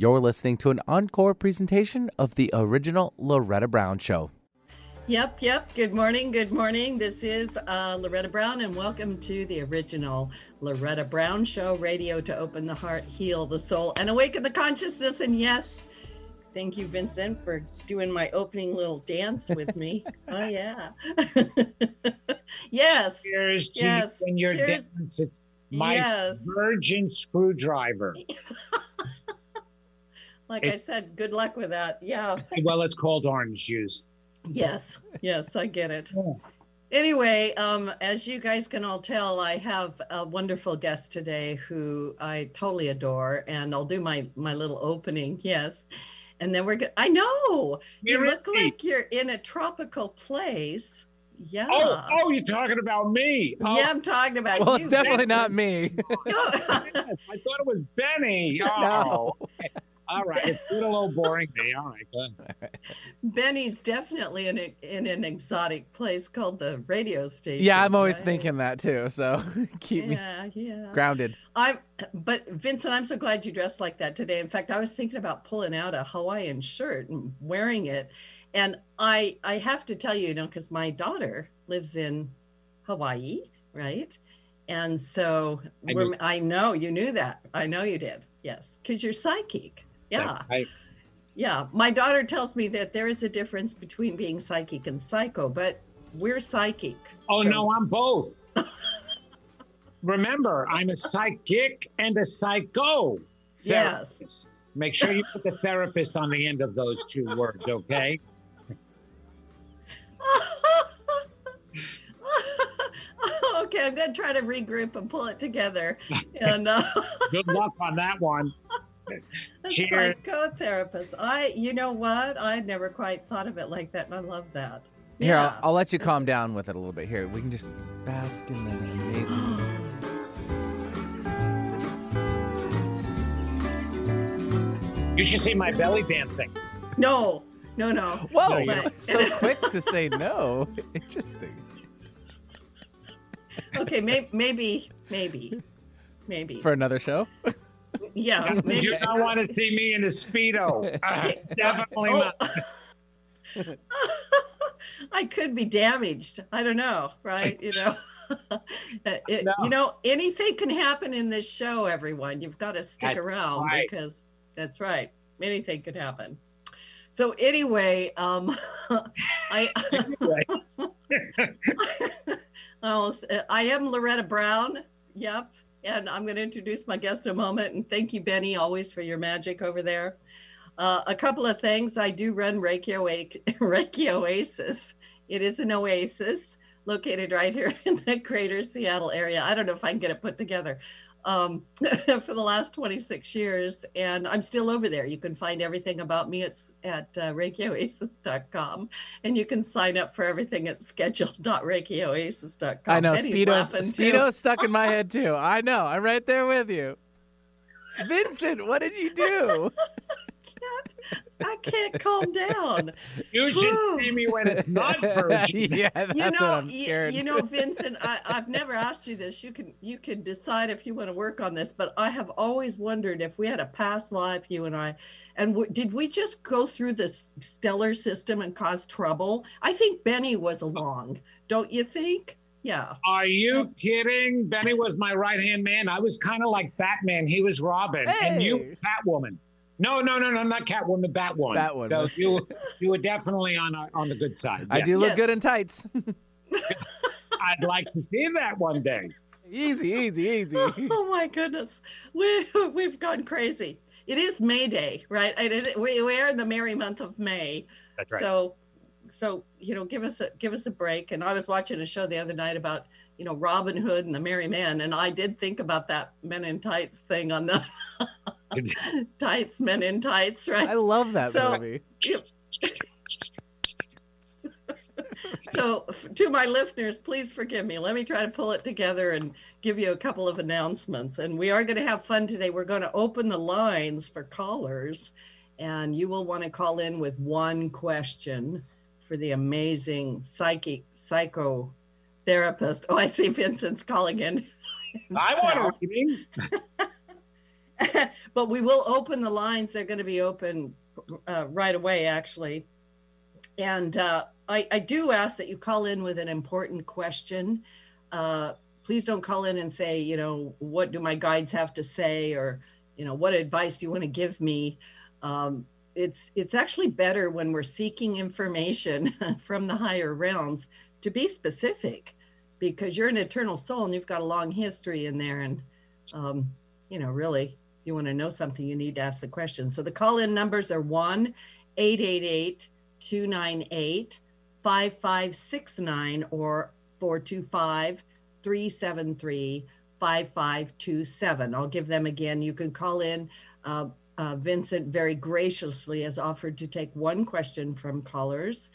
You're listening to an encore presentation of the original Loretta Brown Show. Yep, yep. Good morning, good morning. This is uh, Loretta Brown, and welcome to the original Loretta Brown Show radio to open the heart, heal the soul, and awaken the consciousness. And yes, thank you, Vincent, for doing my opening little dance with me. oh, yeah. yes. Cheers to Yes. you and your Cheers. dance. It's my Yes. virgin screwdriver. Like It- I said, good luck with that. Yeah. well, it's called orange juice. Yes, yes, I get it. Yeah. Anyway, um, as you guys can all tell, I have a wonderful guest today who I totally adore, and I'll do my my little opening. Yes, and then we're good. I know you Really? look like you're in a tropical place. Yeah. Oh, oh, you're talking about me. Oh, yeah, I'm talking about Well, you. it's definitely not me. No. I thought it was Benny. Oh, No. All right. It's a little boring me. All right, good. Benny's definitely in a, in an exotic place called the radio station. Yeah, I'm always right? thinking that too. So keep me Yeah, yeah. grounded. I'm, but Vincent, I'm so glad you dressed like that today. In fact, I was thinking about pulling out a Hawaiian shirt and wearing it. And I I have to tell you, you know, because my daughter lives in Hawaii, right? And so I we're, I know you knew that. I know you did. Yes, because you're psychic. Yeah, I, yeah. My daughter tells me that there is a difference between being psychic and psycho, but we're psychic. oh, So- no, I'm both. Remember, I'm a psychic and a psycho Yes. therapist. Make sure you put the therapist on the end of those two words, okay? okay, I'm gonna try to regroup and pull it together. And uh, Good luck on that one. Cheers. psychotherapist. I, you know what? I never quite thought of it like that, and I love that. Here, Yeah. I'll, I'll let you calm down with it a little bit. Here, we can just bask in the amazing. You should see my belly dancing. No, no, no. Whoa! you But- so quick to say no. Interesting. okay, may, maybe, maybe, maybe. For another show? Yeah, You do not want to see me in a speedo. Uh, definitely Oh. not. I could be damaged. I don't know, right? You know. Uh, it- No. You know, anything can happen in this show, everyone. You've got to stick That's around right. because that's right. Anything could happen. So anyway, um, I Oh, I am Loretta Brown. Yep. And I'm going to introduce my guest in a moment. And thank you, Benny, always for your magic over there. Uh, a couple of things. I do run Reiki, Oa- Reiki Oasis. It is an oasis located right here in the greater Seattle area. I don't know if I can get it put together um, for the last 26 years. And I'm still over there. You can find everything about me at, at uh, ReikiOasis.com and you can sign up for everything at schedule.reikioasis.com. I know. Benny's Speedo's. Speedo's stuck in my head too. I know. I'm right there with you. Vincent, what did you do? I can't calm down. you should Whew. see me when it's not virgin. yeah, that's you know, what I'm scared. you know, Vincent, I, I've never asked you this. You can you can decide if you want to work on this, but I have always wondered if we had a past life, you and I, and w- did we just go through this stellar system and cause trouble? I think Benny was along, don't you think? Yeah. Are you kidding? Benny was my right hand man. I was kind of like Batman. He was Robin, and you Hey. Catwoman. No, no, no, no, not Catwoman. Batwoman. Batwoman. So you you were definitely on our, on the good side. I yes. do look Yes. good in tights. I'd like to see that one day. easy, easy, easy. Oh my goodness, we we've gone crazy. It is May Day, right? And it, we we are in the merry month of May. That's right. So, so you know, give us a give us a break. And I was watching a show the other night about you know Robin Hood and the Merry Men, and I did think about that Men in Tights thing on the tights, Men in Tights, right? I love that So- movie. So, to my listeners, please forgive me. Let me try to pull it together and give you a couple of announcements. And we are going to have fun today. We're going to open the lines for callers, and you will want to call in with one question for the amazing psychic psychotherapist. Oh, I see Vincent's calling in. I want a reading. but we will open the lines. They're going to be open uh, right away, actually. And uh, I, I, do ask that you call in with an important question. Uh, please don't call in and say, you know, what do my guides have to say, or you know, what advice do you want to give me? Um, it's it's actually better when we're seeking information from the higher realms to be specific, because you're an eternal soul and you've got a long history in there, and um, you know, really, you want to know something, you need to ask the question. So the call-in numbers are one 888 298 5569 or 425 373 5527. I'll give them again. You can call in. Uh, uh, Vincent very graciously has offered to take one question from callers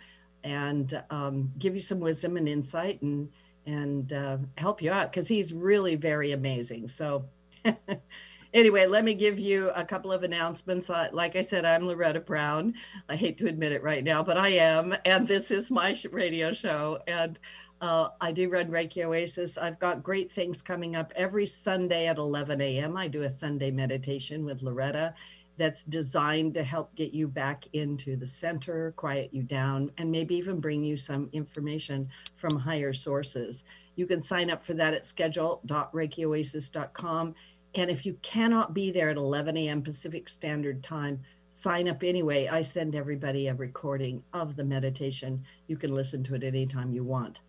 and um, give you some wisdom and insight and and uh, help you out because he's really very amazing. So anyway, let me give you a couple of announcements. Like I said, I'm Loretta Brown. I hate to admit it right now, but I am. And this is my radio show. And uh, I do run Reiki Oasis. I've got great things coming up every Sunday at 11 a.m. I do a Sunday meditation with Loretta that's designed to help get you back into the center, quiet you down, and maybe even bring you some information from higher sources. You can sign up for that at schedule.reikioasis.com. And if you cannot be there at 11 a.m. Pacific Standard Time, sign up anyway. I send everybody a recording of the meditation. You can listen to it anytime you want.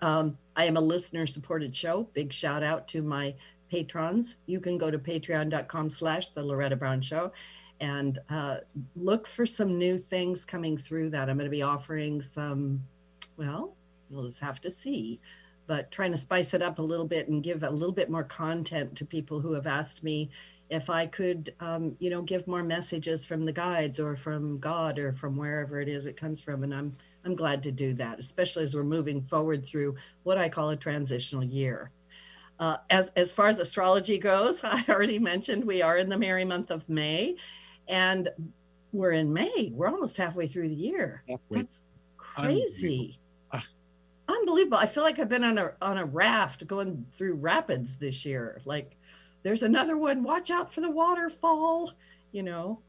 Um, I am a listener supported show. Big shout out to my patrons. You can go to patreon.com slash the Loretta Brown Show and uh, look for some new things coming through that. I'm going to be offering some, well, you'll just have to see but trying to spice it up a little bit and give a little bit more content to people who have asked me if I could, um, you know, give more messages from the guides or from God or from wherever it is it comes from. And I'm I'm glad to do that, especially as we're moving forward through what I call a transitional year. Uh, as as far as astrology goes, I already mentioned we are in the merry month of May, and we're in May. We're almost halfway through the year. Halfway. That's crazy unbelievable. I feel like I've been on a on a raft going through rapids this year. Like there's another one. Watch out for the waterfall, you know.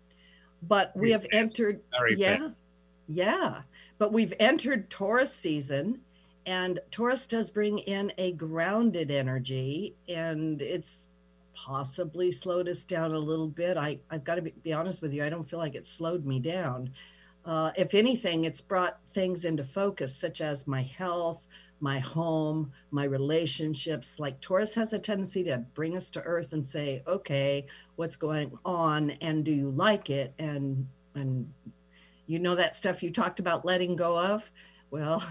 But we have entered yeah. Yeah. But we've entered Taurus season and Taurus does bring in a grounded energy and it's possibly slowed us down a little bit. I, I've got to be, be honest with you, I don't feel like it slowed me down. Uh, if anything, it's brought things into focus, such as my health, my home, my relationships. Like Taurus has a tendency to bring us to earth and say, okay, what's going on? And do you like it? And, and, you know, that stuff you talked about letting go of? Well,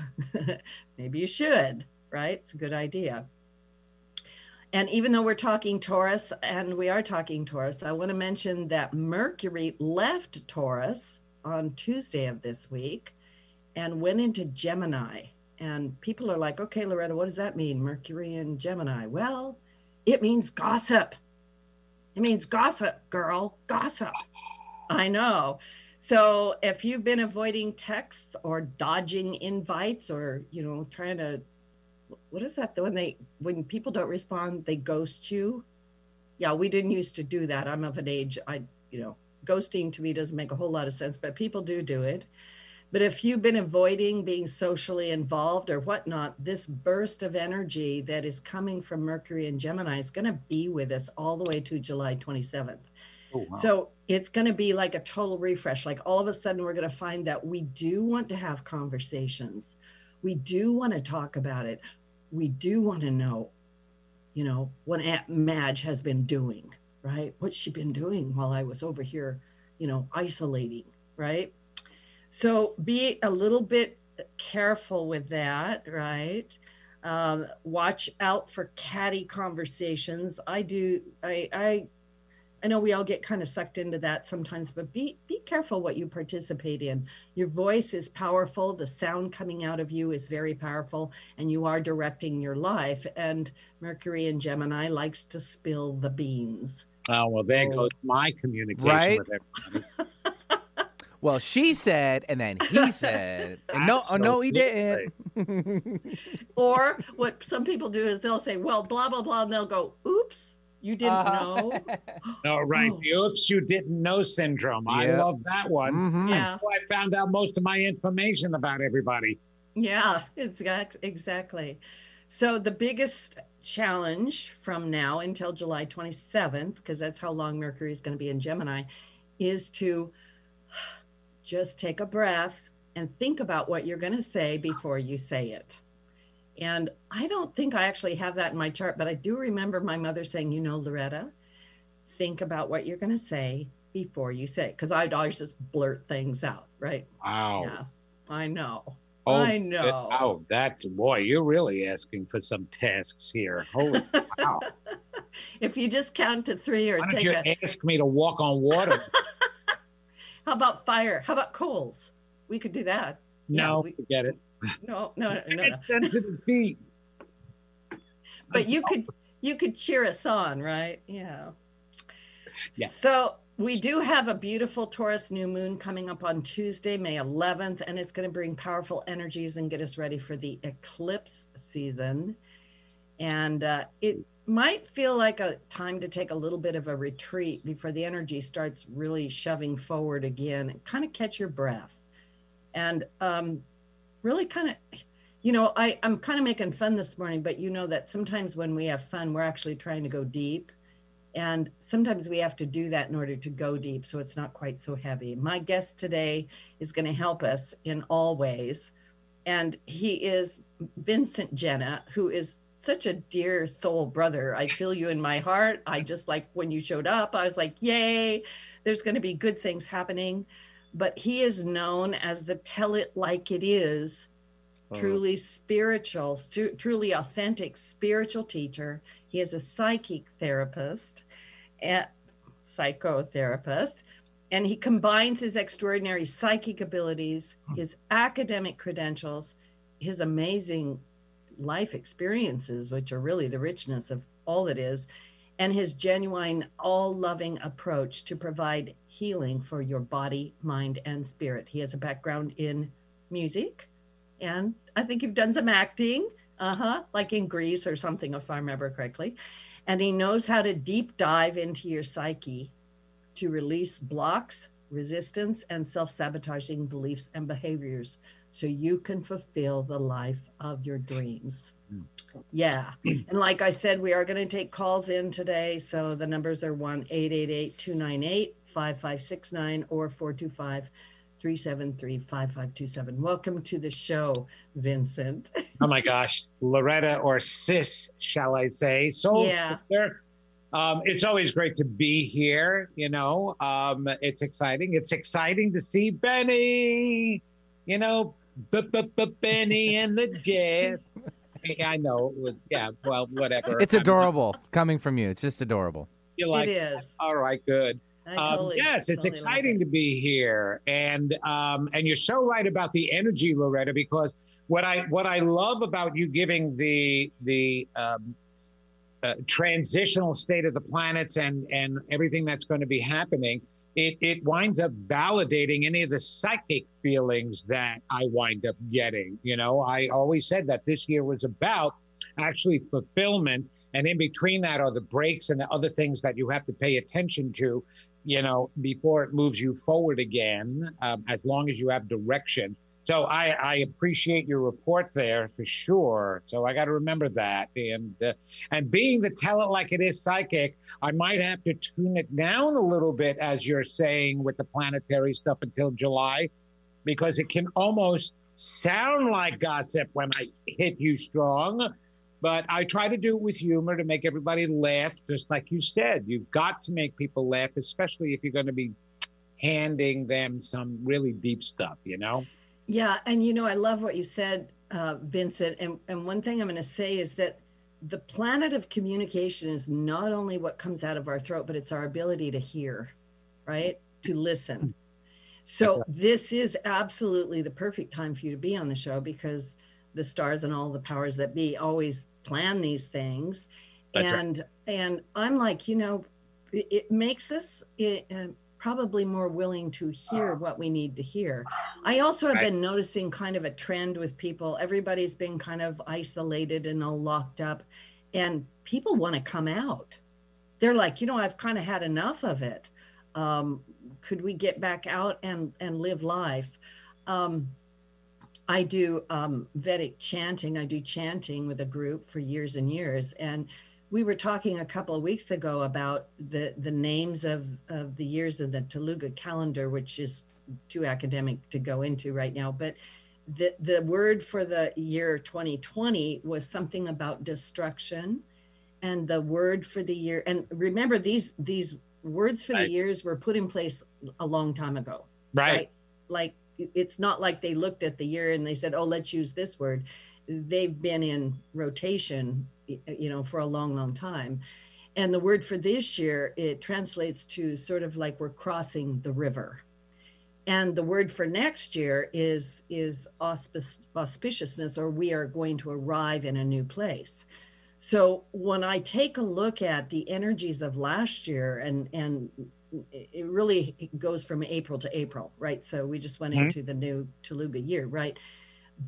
maybe you should, right? It's a good idea. And even though we're talking Taurus, and we are talking Taurus, I want to mention that Mercury left Taurus on Tuesday of this week and went into Gemini. And people are like, okay, Loretta, what does that mean? Mercury and Gemini. Well, it means gossip. It means gossip, girl, gossip. I know. So if you've been avoiding texts or dodging invites or, you know, trying to, what is that? When they, when people don't respond, they ghost you. Yeah, we didn't used to do that. I'm of an age, I, you know, ghosting to me doesn't make a whole lot of sense, but people do do it. But if you've been avoiding being socially involved or whatnot, this burst of energy that is coming from Mercury and Gemini is going to be with us all the way to July 27th. Oh, wow. So it's going to be like a total refresh. Like all of a sudden, we're going to find that we do want to have conversations. We do want to talk about it. We do want to know, you know, what Aunt Madge has been doing right? What's she been doing while I was over here, you know, isolating, right? So be a little bit careful with that, right? Um, watch out for catty conversations. I do. I, I I know we all get kind of sucked into that sometimes, but be be careful what you participate in. Your voice is powerful, the sound coming out of you is very powerful, and you are directing your life. And Mercury and Gemini likes to spill the beans. Oh well, there goes my communication right? with everybody. well, she said, and then he said, and no, oh no, he didn't. or what some people do is they'll say, well, blah blah blah, and they'll go, oops You didn't Uh-huh. know? No, right. Oh. The oops, you didn't know syndrome. I love that one. Mhm. Yeah. So I found out most of my information about everybody. Yeah, exact, exactly. So the biggest challenge from now until July 27th, because that's how long Mercury is going to be in Gemini, is to just take a breath and think about what you're going to say before you say it. And I don't think I actually have that in my chart, but I do remember my mother saying, you know, Loretta, think about what you're going to say before you say it. Because I'd always just blurt things out, right? Wow. Yeah, I know. Oh, I know. Oh, that boy, you're really asking for some tasks here. Holy wow. if you just count to three or Why don't you a ask me to walk on water? how about fire how about coals we could do that Yeah, no, we- forget it. No no no, I no. get sensitive feet. but you could you could cheer us on right yeah Yeah. so we do have a beautiful taurus new moon coming up on tuesday may 11th and it's going to bring powerful energies and get us ready for the eclipse season and uh, it might feel like a time to take a little bit of a retreat before the energy starts really shoving forward again kind of catch your breath and um, really kind of you know I, i'm kind of making fun this morning but you know that sometimes when we have fun we're actually trying to go deep. And sometimes we have to do that in order to go deep so it's not quite so heavy. My guest today is going to help us in all ways. And he is vincent genna who is such a dear soul brother. I feel you in my heart. I just like when you showed up i was like yay there's going to be good things happening but he is known as the tell it like it is Oh. truly spiritual, truly authentic spiritual teacher. He is a psychic therapist, and psychotherapist, and he combines his extraordinary psychic abilities, hmm. his academic credentials, his amazing life experiences, which are really the richness of all it is, and his genuine, all loving approach to provide healing for your body, mind, and spirit. He has a background in music, and I think you've done some acting, uh huh, like in Greece or something, if I remember correctly. And he knows how to deep dive into your psyche to release blocks, resistance, and self sabotaging beliefs and behaviors so you can fulfill the life of your dreams. Mm. Yeah. And like I said, we are going to take calls in today. So the numbers are 1 888 298 5569 or 425 373 5527. Welcome to the show, Vincent. Oh my gosh, Loretta or Sis, shall I say? Soul Yeah. sister. Um, it's always great to be here. You know, um, it's exciting. It's exciting to see Benny. You know, Benny and the Jet. I know. it was- Yeah. Well, whatever. It's adorable coming from you. It's just adorable. You like? it is. All right. Good. I Um, totally, yes, it's totally exciting love to be here, and um, and you're so right about the energy, Loretta. Because what I what I love about you giving the the um, uh, transitional state of the planets and and everything that's going to be happening, it it winds up validating any of the psychic feelings that I wind up getting. You know, I always said that this year was about actually fulfillment, and in between that are the breaks and the other things that you have to pay attention to you know, before it moves you forward again, um, as long as you have direction. So I, I appreciate your report there for sure. So I got to remember that. And uh, and being the tell it like it is psychic, I might have to tune it down a little bit, as you're saying, with the planetary stuff until July, because it can almost sound like gossip when I hit you strong. But I try to do it with humor to make everybody laugh, just like you said. You've got to make people laugh, especially if you're going to be handing them some really deep stuff, you know? Yeah, and you know, I love what you said, uh, Vincent. And and one thing I'm going to say is that the planet of communication is not only what comes out of our throat, but it's our ability to hear, right? To listen. So this is absolutely the perfect time for you to be on the show because the stars and all the powers that be always plan these things, That's right. and and I'm like, you know, it, it makes us. It, uh, probably more willing to hear what we need to hear. I also have Right. been noticing kind of a trend with people. Everybody's been kind of isolated and all locked up, and people want to come out. they're like, you know, I've kind of had enough of it. Um, could we get back out and and live life? Um, I do um, Vedic chanting. I do chanting with a group for years and years, and we were talking a couple of weeks ago about the the names of of the years of the Telugu calendar, which is too academic to go into right now, but the the word for the year 2020 was something about destruction and the word for the year and remember these these words for right. the years were put in place a long time ago right, right? like it's not like they looked at the year and they said, "Oh, let's use this word." They've been in rotation, you know, for a long, long time. And the word for this year it translates to sort of like we're crossing the river. And the word for next year is is auspic- auspiciousness, or we are going to arrive in a new place. So when I take a look at the energies of last year and and it really goes from April to April, right? So we just went mm-hmm. into the new Telugu year, right?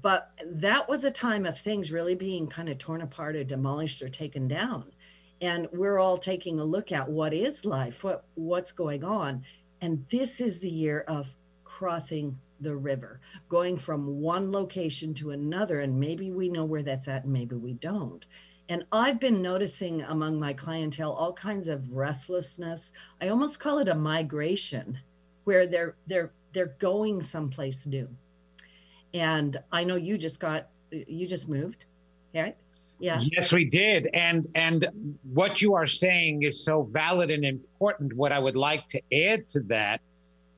But that was a time of things really being kind of torn apart or demolished or taken down. And we're all taking a look at what is life, what what's going on. And this is the year of crossing the river, going from one location to another. And maybe we know where that's at and maybe we don't. And I've been noticing among my clientele all kinds of restlessness. I almost call it a migration where they're they're they're going someplace new. And I know you just got you just moved, right? Yeah. Yes, we did. And and what you are saying is so valid and important. What I would like to add to that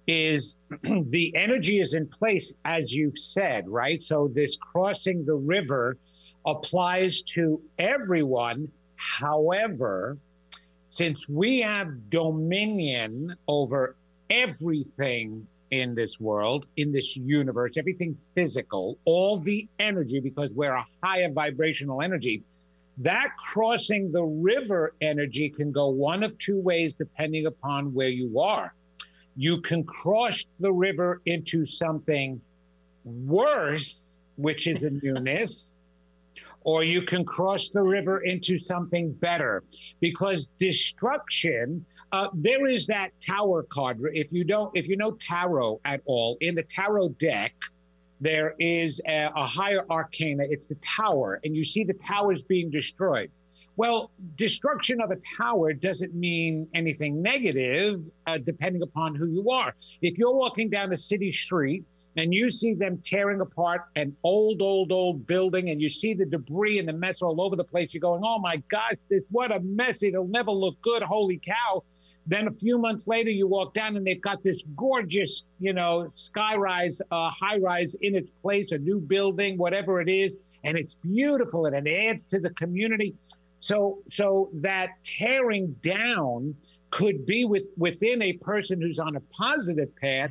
is the energy is in place, as you've said, right? So this crossing the river applies to everyone. However, since we have dominion over everything in this world, in this universe, everything physical, all the energy, because we're a higher vibrational energy, that crossing the river energy can go one of two ways depending upon where you are. You can cross the river into something worse, which is a newness, or you can cross the river into something better. Because destruction uh, there is that tower card. If you don't if you know tarot at all in the tarot deck there is a, a higher arcana. It's the tower and you see the towers being destroyed. Well destruction of a tower doesn't mean anything negative uh, depending upon who you are. If you're walking down a city street and you see them tearing apart an old, old, old building, and you see the debris and the mess all over the place. You're going, oh my gosh, this, what a mess. It'll never look good. Holy cow. Then a few months later, you walk down and they've got this gorgeous, you know, skyrise, uh, high rise in its place, a new building, whatever it is. And it's beautiful and it adds to the community. So, so that tearing down could be with within a person who's on a positive path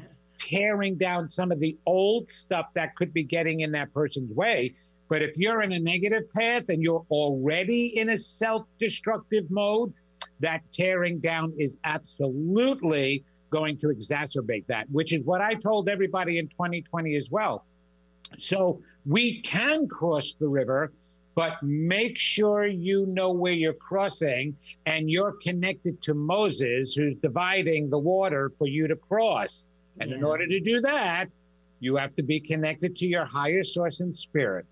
tearing down some of the old stuff that could be getting in that person's way. But if you're in a negative path and you're already in a self destructive mode, that tearing down is absolutely going to exacerbate that, which is what I told everybody in 2020 as well. So we can cross the river, but make sure you know where you're crossing and you're connected to Moses, who's dividing the water for you to cross. And yeah. in order to do that, you have to be connected to your higher source and spirit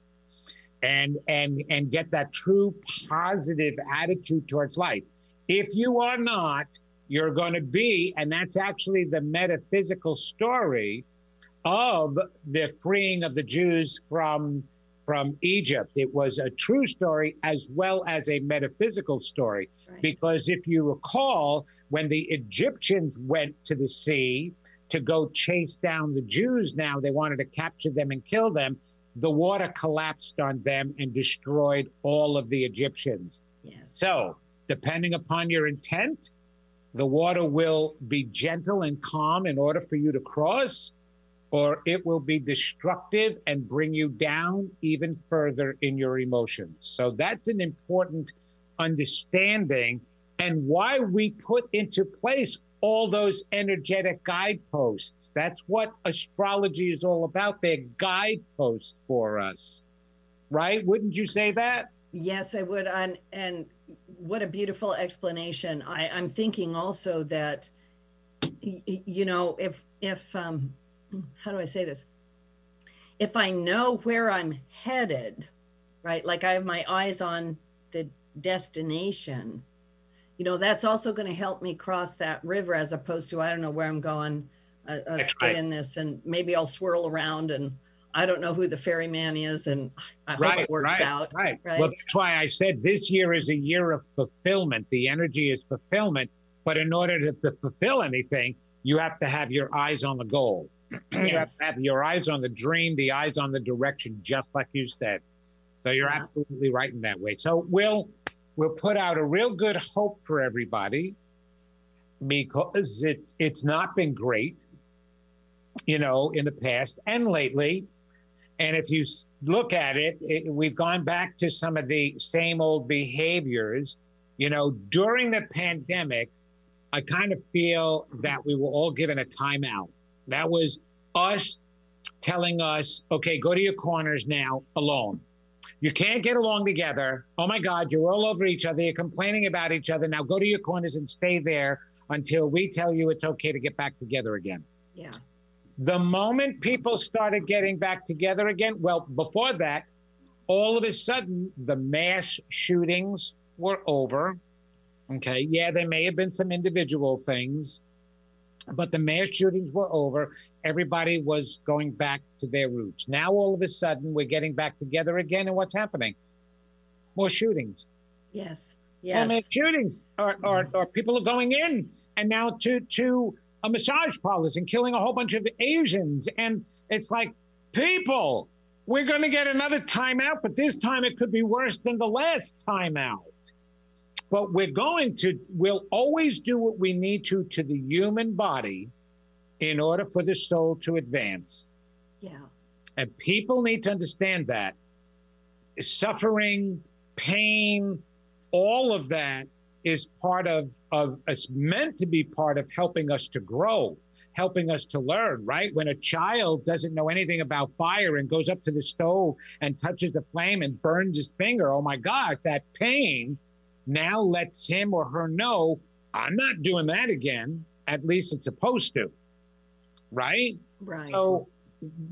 and and and get that true positive attitude towards life. If you are not, you're going to be, and that's actually the metaphysical story of the freeing of the Jews from from Egypt. It was a true story as well as a metaphysical story. Right. Because if you recall, when the Egyptians went to the sea, to go chase down the Jews now. They wanted to capture them and kill them. The water collapsed on them and destroyed all of the Egyptians. Yes. So, depending upon your intent, the water will be gentle and calm in order for you to cross, or it will be destructive and bring you down even further in your emotions. So, that's an important understanding and why we put into place all those energetic guideposts. That's what astrology is all about. They're guideposts for us, right? Wouldn't you say that? Yes, I would. And, and what a beautiful explanation. I, I'm thinking also that, you know, if if um, how do I say this? If I know where I'm headed, right? Like I have my eyes on the destination, you know, that's also going to help me cross that river as opposed to I don't know where I'm going. Uh, uh, right. in this, and maybe I'll swirl around, and I don't know who the ferryman is, and I hope right, it works right, out. right. right? Well, that's why I said this year is a year of fulfillment. The energy is fulfillment, but in order to, to fulfill anything, you have to have your eyes on the goal. you have to have your eyes on the dream, the eyes on the direction, just like you said. So you're Yeah. absolutely right in that way. So we'll we'll put out a real good hope for everybody because it's it's not been great, you know, in the past and lately. And if you look at it, it, we've gone back to some of the same old behaviors. You know, during the pandemic, I kind of feel that we were all given a timeout. That was us telling us, okay, go to your corners now alone. You can't get along together. Oh my God, you're all over each other. You're complaining about each other. Now go to your corners and stay there until we tell you it's okay to get back together again. Yeah. The moment people started getting back together again, well, before that, all of a sudden the mass shootings were over. Okay. Yeah, there may have been some individual things, but the mass shootings were over. Everybody was going back to their roots. Now, all of a sudden, we're getting back together again. And what's happening? More shootings. Yes. More Yes. mass shootings, or, or, or people are going in and now to to a massage parlors and killing a whole bunch of Asians. And it's like, people, we're going to get another timeout, but this time it could be worse than the last timeout. But we're going to, we'll always do what we need to to the human body in order for the soul to advance. Yeah. And people need to understand that suffering, pain, all of that is part of, of it's meant to be part of helping us to grow, helping us to learn, right? When a child doesn't know anything about fire and goes up to the stove and touches the flame and burns his finger, oh my God, that pain now lets him or her know, I'm not doing that again. At least it's supposed to, right? Right. So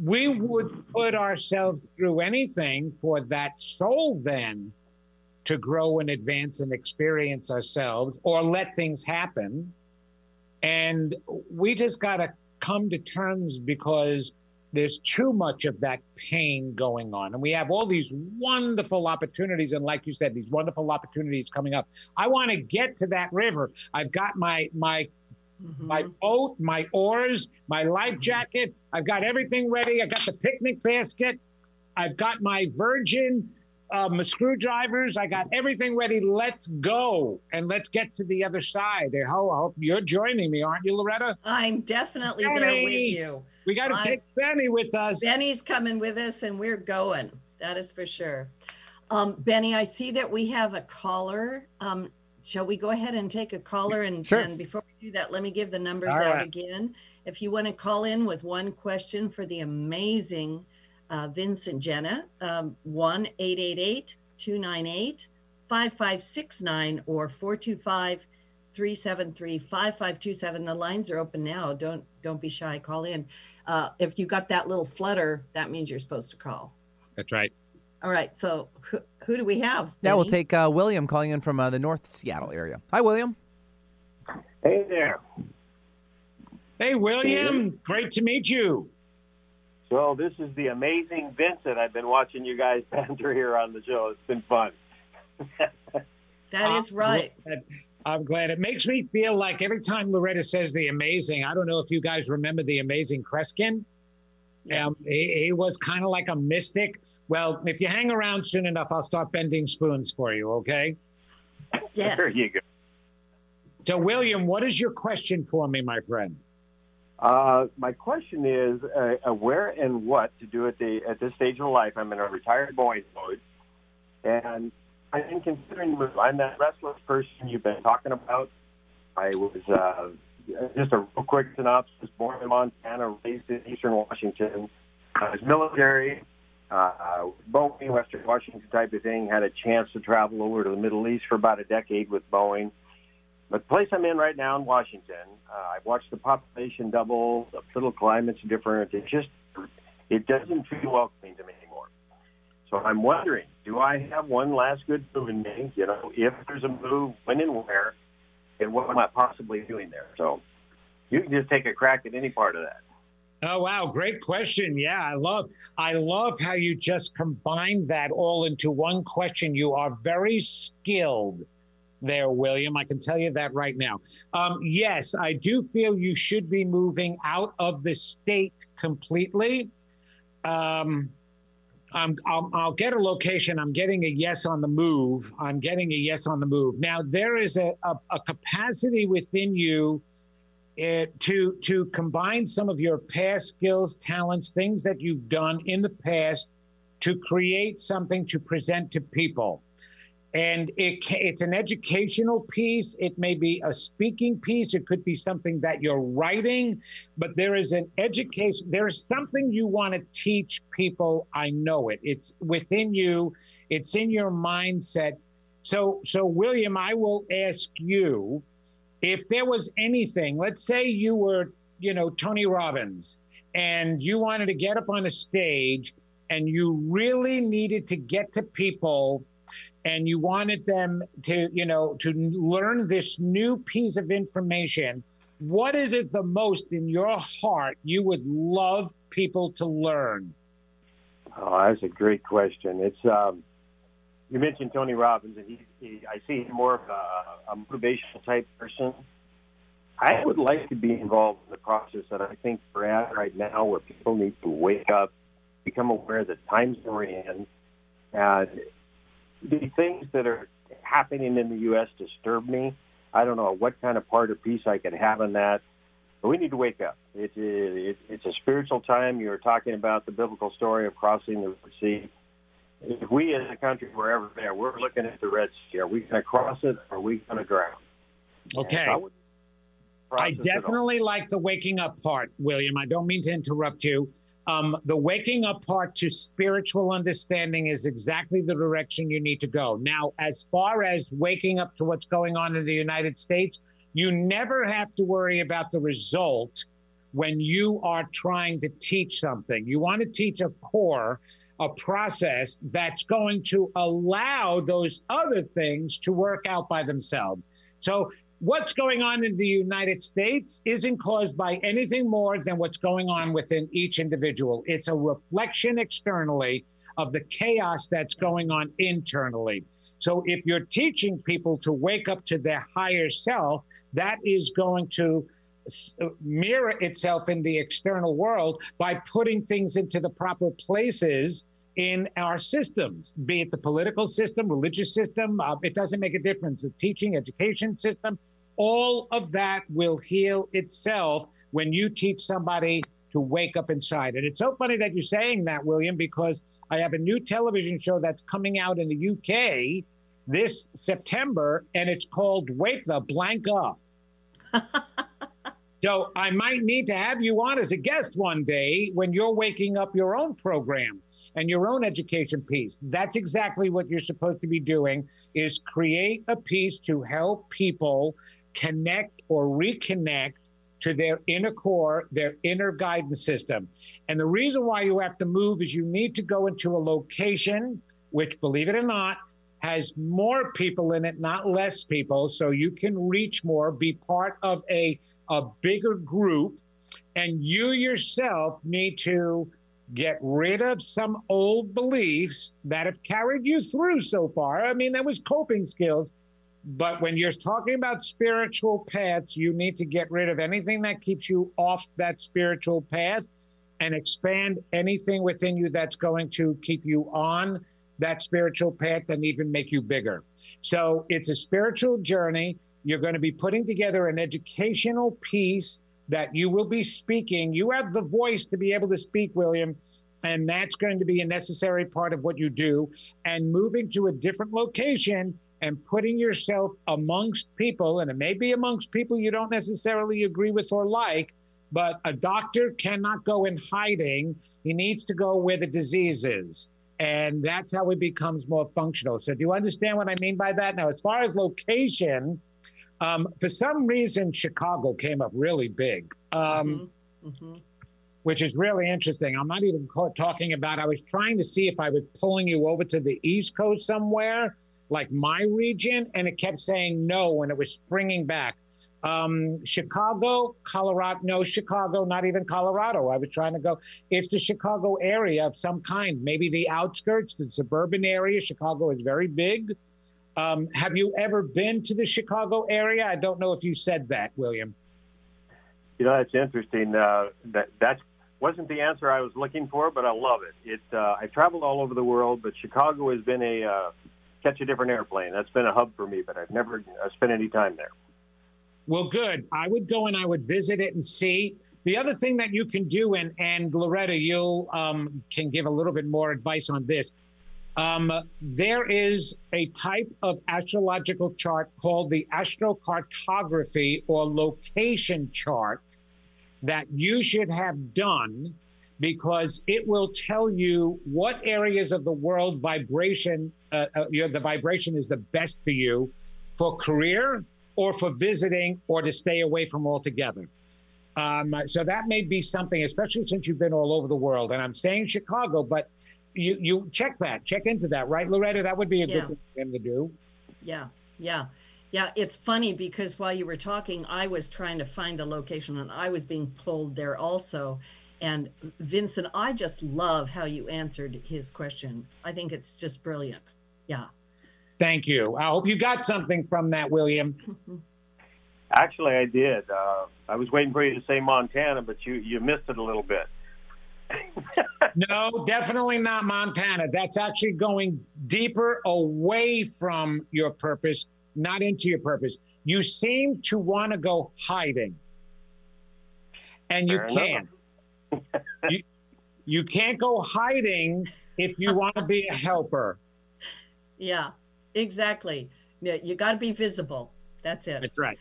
we would put ourselves through anything for that soul then to grow and advance and experience ourselves or let things happen. And we just got to come to terms because there's too much of that pain going on. And we have all these wonderful opportunities. And like you said, these wonderful opportunities coming up. I want to get to that river. I've got my, my Mhm. my boat, my oars, my life jacket. I've got everything ready. I've got the picnic basket. I've got my virgin um, screwdrivers. I got everything ready. Let's go and let's get to the other side. I hope, you're joining me, aren't you, Loretta? I'm definitely there with Benny! you. We got to take Benny with us. Benny's coming with us and we're going. That is for sure. Um, Benny, I see that we have a caller. Um, shall we go ahead and take a caller? And, Sure. and before we do that, let me give the numbers All out right. again. If you want to call in with one question for the amazing uh, Vincent Genna, um, 1 888 298 5569 or 425 373 5527. The lines are open now. Don't don't be shy. Call in. Uh, if you got that little flutter, that means you're supposed to call. That's right. All right. So who, who do we have? Yeah, we'll take uh, William calling in from uh, the North Seattle area. Hi, William. Hey there. Hey, William. Great to meet you. So this is the amazing Vincent. I've been watching you guys banter here on the show. It's been fun. That is right. I'm glad. It makes me feel like every time Loretta says the amazing, I don't know if you guys remember the amazing Kreskin. Um, he, he was kind of like a mystic. Well, if you hang around soon enough, I'll start bending spoons for you, okay? Yes. There you go. So, William, what is your question for me, my friend? Uh, my question is, uh, uh, where and what to do at the at this stage of life? I'm in a retired boy mode, and I'm considering the move. I'm that restless person you've been talking about. I was uh, just a real quick synopsis: born in Montana, raised in Eastern Washington. I was military, uh, Boeing, Western Washington type of thing. Had a chance to travel over to the Middle East for about a decade with Boeing. But the place I'm in right now in Washington, uh, I've watched the population double. The political climate's different. It just it doesn't feel welcoming to me anymore. So I'm wondering, do I have one last good move in me? You know, if there's a move, when and where, and what am I possibly doing there? So you can just take a crack at any part of that. Oh wow, great question. Yeah, I love I love how you just combined that all into one question. You are very skilled there, William. I can tell you that right now. Um, yes, I do feel you should be moving out of the state completely. Um, I'm, I'll, I'll, get a location. I'm getting a yes on the move. I'm getting a yes on the move. Now, there is a, a, a capacity within you uh, to, to combine some of your past skills, talents, things that you've done in the past to create something to present to people and it it's an educational piece. It may be a speaking piece. It could be something that you're writing. But there is an education there is something you want to teach people. I know it. It's within you. It's in your mindset. So so william i will ask you if there was anything let's say you were you know tony robbins and you wanted to get up on a stage and you really needed to get to people and you wanted them to, you know, to learn this new piece of information, what is it the most in your heart you would love people to learn? Oh, that's a great question. It's um, you mentioned Tony Robbins, and he, he I see him more of a, a motivational type person. I would like to be involved in the process that I think we're at right now, where people need to wake up, become aware of the times we're in, and the things that are happening in the U.S. disturb me. I don't know what kind of part or piece I could have in that, but we need to wake up. It, it, it's a spiritual time. You were talking about the biblical story of crossing the Red Sea. If we as a country were ever there, we're looking at the Red Sea. Are we going to cross it or are we going to drown? Okay. I definitely like the waking up part, William. I don't mean to interrupt you. Um, the waking up part to spiritual understanding is exactly the direction you need to go. Now, as far as waking up to what's going on in the United States, you never have to worry about the result when you are trying to teach something. You want to teach a core, a process that's going to allow those other things to work out by themselves. So what's going on in the United States isn't caused by anything more than what's going on within each individual. It's a reflection externally of the chaos that's going on internally. So if you're teaching people to wake up to their higher self, that is going to mirror itself in the external world by putting things into the proper places in our systems, be it the political system, religious system, uh, it doesn't make a difference. The teaching, education system, all of that will heal itself when you teach somebody to wake up inside. And it's so funny that you're saying that, William, because I have a new television show that's coming out in the UK this September, and it's called Wake the Blank Up. so I might need to have you on as a guest one day when you're waking up your own program and your own education piece. That's exactly what you're supposed to be doing is create a piece to help people connect or reconnect to their inner core, their inner guidance system. And the reason why you have to move is you need to go into a location which, believe it or not, has more people in it, not less people. So you can reach more, be part of a, a bigger group. And you yourself need to get rid of some old beliefs that have carried you through so far. I mean, that was coping skills. But when you're talking about spiritual paths, you need to get rid of anything that keeps you off that spiritual path and expand anything within you that's going to keep you on that spiritual path and even make you bigger. So it's a spiritual journey. You're going to be putting together an educational piece that you will be speaking. You have the voice to be able to speak, William, and that's going to be a necessary part of what you do. And moving to a different location and putting yourself amongst people, and it may be amongst people you don't necessarily agree with or like, but a doctor cannot go in hiding. He needs to go where the disease is. And that's how it becomes more functional. So, do you understand what I mean by that? Now, as far as location, um, for some reason, Chicago came up really big, um, Mm-hmm. which is really interesting. I'm not even talking about, I was trying to see if I was pulling you over to the East Coast somewhere, like my region, and it kept saying no when it was springing back. Um, Chicago, Colorado, no, Chicago, not even Colorado. I was trying to go. It's the Chicago area of some kind, maybe the outskirts, the suburban area. Chicago is very big. Um, have you ever been to the Chicago area? I don't know if you said that, William. You know, that's interesting. Uh, that that wasn't the answer I was looking for, but I love it. It uh, I traveled all over the world, but Chicago has been a uh, catch a different airplane. That's been a hub for me, but I've never uh, spent any time there. Well, good. I would go and I would visit it and see. The other thing that you can do, and and Loretta, you'll um, can give a little bit more advice on this. Um, there is a type of astrological chart called the astrocartography or location chart that you should have done because it will tell you what areas of the world vibration, uh, uh, you know, the vibration is the best for you for career or for visiting or to stay away from altogether. Um, so that may be something, especially since you've been all over the world. And I'm saying Chicago, but you you check that, check into that, right, Loretta? That would be a Yeah. good thing for him to do. Yeah, yeah, yeah. It's funny because while you were talking, I was trying to find the location and I was being pulled there also. And Vincent, I just love how you answered his question. I think it's just brilliant. Yeah. Thank you. I hope you got something from that, William. Actually, I did. Uh, I was waiting for you to say Montana, but you you missed it a little bit. No, definitely not Montana. That's actually going deeper away from your purpose, not into your purpose. You seem to want to go hiding. And you Fair can't. you, you can't go hiding if you want to be a helper. Yeah, exactly. Yeah, you got to be visible. That's it. That's right.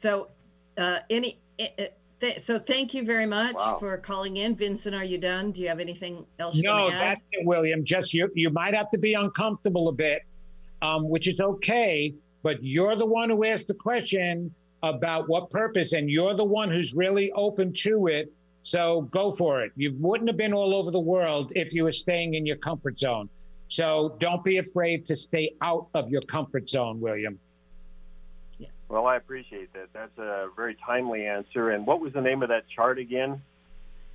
So, uh, any, eh, eh, th- so thank you very much Wow. for calling in. Vincent, are you done? Do you have anything else No, want to add? that's it, William. Just you, you might have to be uncomfortable a bit, um, which is okay. But you're the one who asked the question about what purpose, and you're the one who's really open to it. So go for it. You wouldn't have been all over the world if you were staying in your comfort zone. So don't be afraid to stay out of your comfort zone, William. Yeah. Well, I appreciate that. That's a very timely answer. And what was the name of that chart again?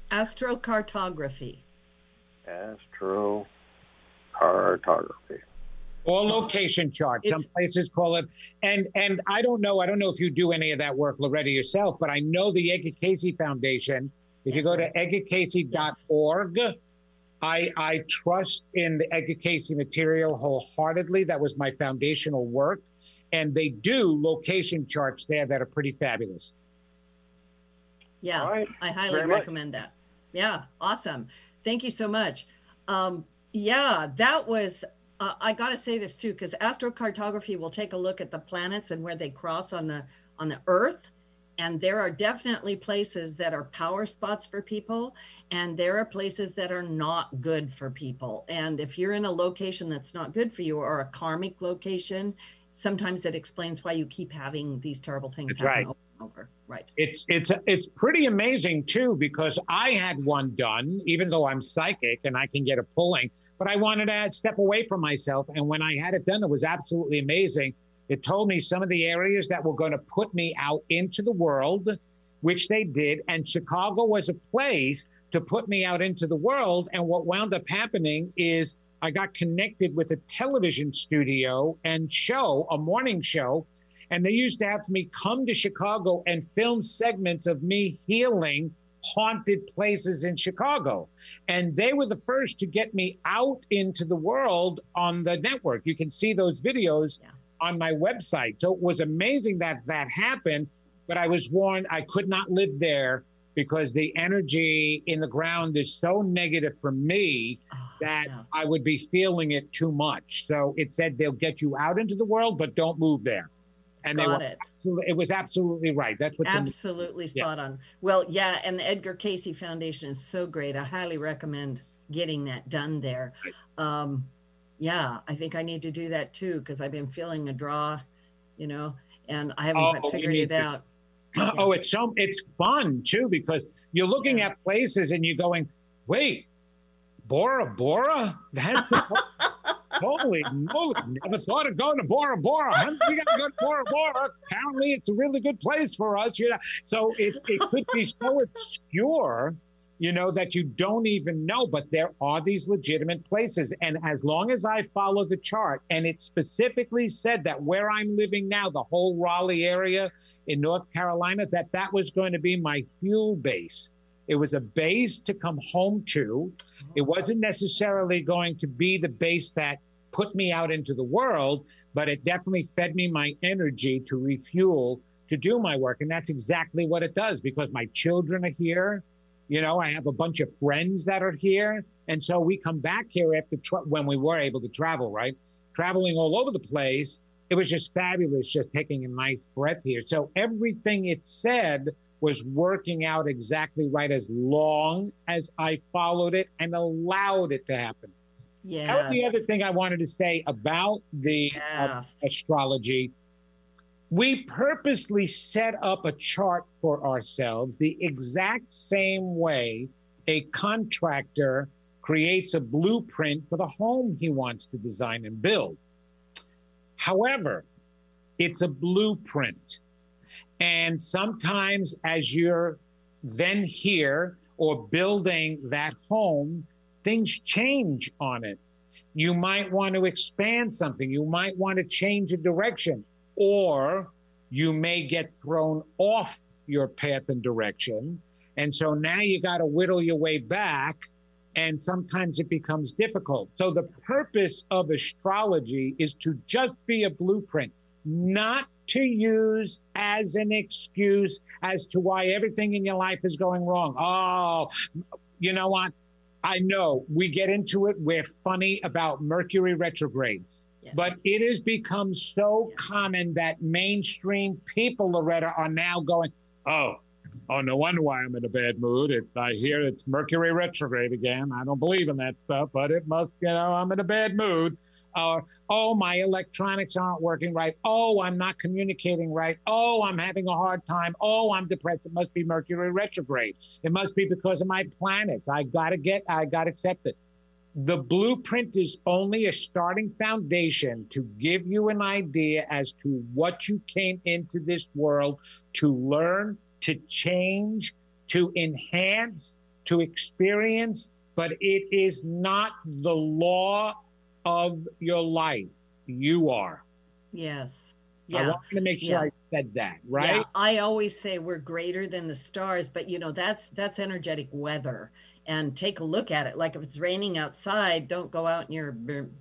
Astrocartography. Astrocartography. or location chart. Some places call it, and and I don't know. I don't know if you do any of that work, Loretta, yourself, but I know the Edgar Cayce Foundation. If you go to edgarcayce.org, I I trust in the education material wholeheartedly. That was my foundational work, and they do location charts there that are pretty fabulous. Yeah. Right. I highly very much. recommend that. Yeah, awesome. Thank you so much. Um, yeah, that was. Uh, I got to say this too, because astrocartography will take a look at the planets and where they cross on the on the Earth, and there are definitely places that are power spots for people, and there are places that are not good for people. And if you're in a location that's not good for you, or a karmic location, sometimes it explains why you keep having these terrible things That's happen right. over and over. Right. It's it's it's pretty amazing too because I had one done, even though I'm psychic and I can get a pulling, but I wanted to step away from myself. And when I had it done, it was absolutely amazing. It told me some of the areas that were going to put me out into the world, which they did. And Chicago was a place to put me out into the world. And what wound up happening is I got connected with a television studio and show, a morning show and they used to have me come to Chicago and film segments of me healing haunted places in Chicago. And they were the first to get me out into the world on the network. You can see those videos Yeah. On my website. So it was amazing that that happened, but I was warned I could not live there because the energy in the ground is so negative for me Ah, that yeah. I would be feeling it too much. So it said they'll get you out into the world, but don't move there. and Got they were it. absolutely, it was absolutely right. That's what Absolutely Yeah. spot on. Well, yeah, and the Edgar Cayce Foundation is so great. I highly recommend getting that done there. Um, yeah, I think I need to do that too because I've been feeling a draw, you know, and I haven't Oh, figured it to- out. Oh, it's so it's fun too because you're looking Yeah. at places and you're going, wait, Bora Bora? That's holy moly! Never thought of going to Bora Bora. We got to go to Bora Bora. Apparently, it's a really good place for us. You know, so it it could be so obscure. You know that you don't even know, but there are these legitimate places. And as long as I follow the chart, and it specifically said that where I'm living now, the whole Raleigh area, in North Carolina that that was going to be my fuel base. It was a base to come home to. Oh. It wasn't necessarily going to be the base that put me out into the world, but it definitely fed me my energy to refuel to do my work. And that's exactly what it does because my children are here. You know, I have a bunch of friends that are here. And so we come back here after tra- when we were able to travel, right? Traveling all over the place it was just fabulous just taking a nice breath here. So everything it said was working out exactly right as long as I followed it and allowed it to happen. Yeah. That was the other thing I wanted to say about the uh, astrology. We purposely set up a chart for ourselves the exact same way a contractor creates a blueprint for the home he wants to design and build. However, it's a blueprint. And sometimes, as you're then here or building that home, things change on it. You might want to expand something, you might want to change a direction, or you may get thrown off your path and direction. And so now you got to whittle your way back and sometimes it becomes difficult. So the purpose of astrology is to just be a blueprint, not to use as an excuse as to why everything in your life is going wrong. Oh, you know what? I know we get into it. We're funny about Mercury retrograde. But it has become so common that mainstream people, Loretta, are now going, oh, oh, no wonder why I'm in a bad mood. It, I hear it's Mercury retrograde again. I don't believe in that stuff, but it must, you know, I'm in a bad mood. Or, oh, my electronics aren't working right. Oh, I'm not communicating right. Oh, I'm having a hard time. Oh, I'm depressed. It must be Mercury retrograde. It must be because of my planets. I got to get, I got to accept it. The blueprint is only a starting foundation to give you an idea as to what you came into this world to learn, to change, to enhance, to experience, but it is not the law of your life. You are. Yes. Yeah. I wanted to make sure Yeah. I said that, right? Yeah, I always say we're greater than the stars, but you know that's that's energetic weather. And take a look at it. Like if it's raining outside, don't go out in your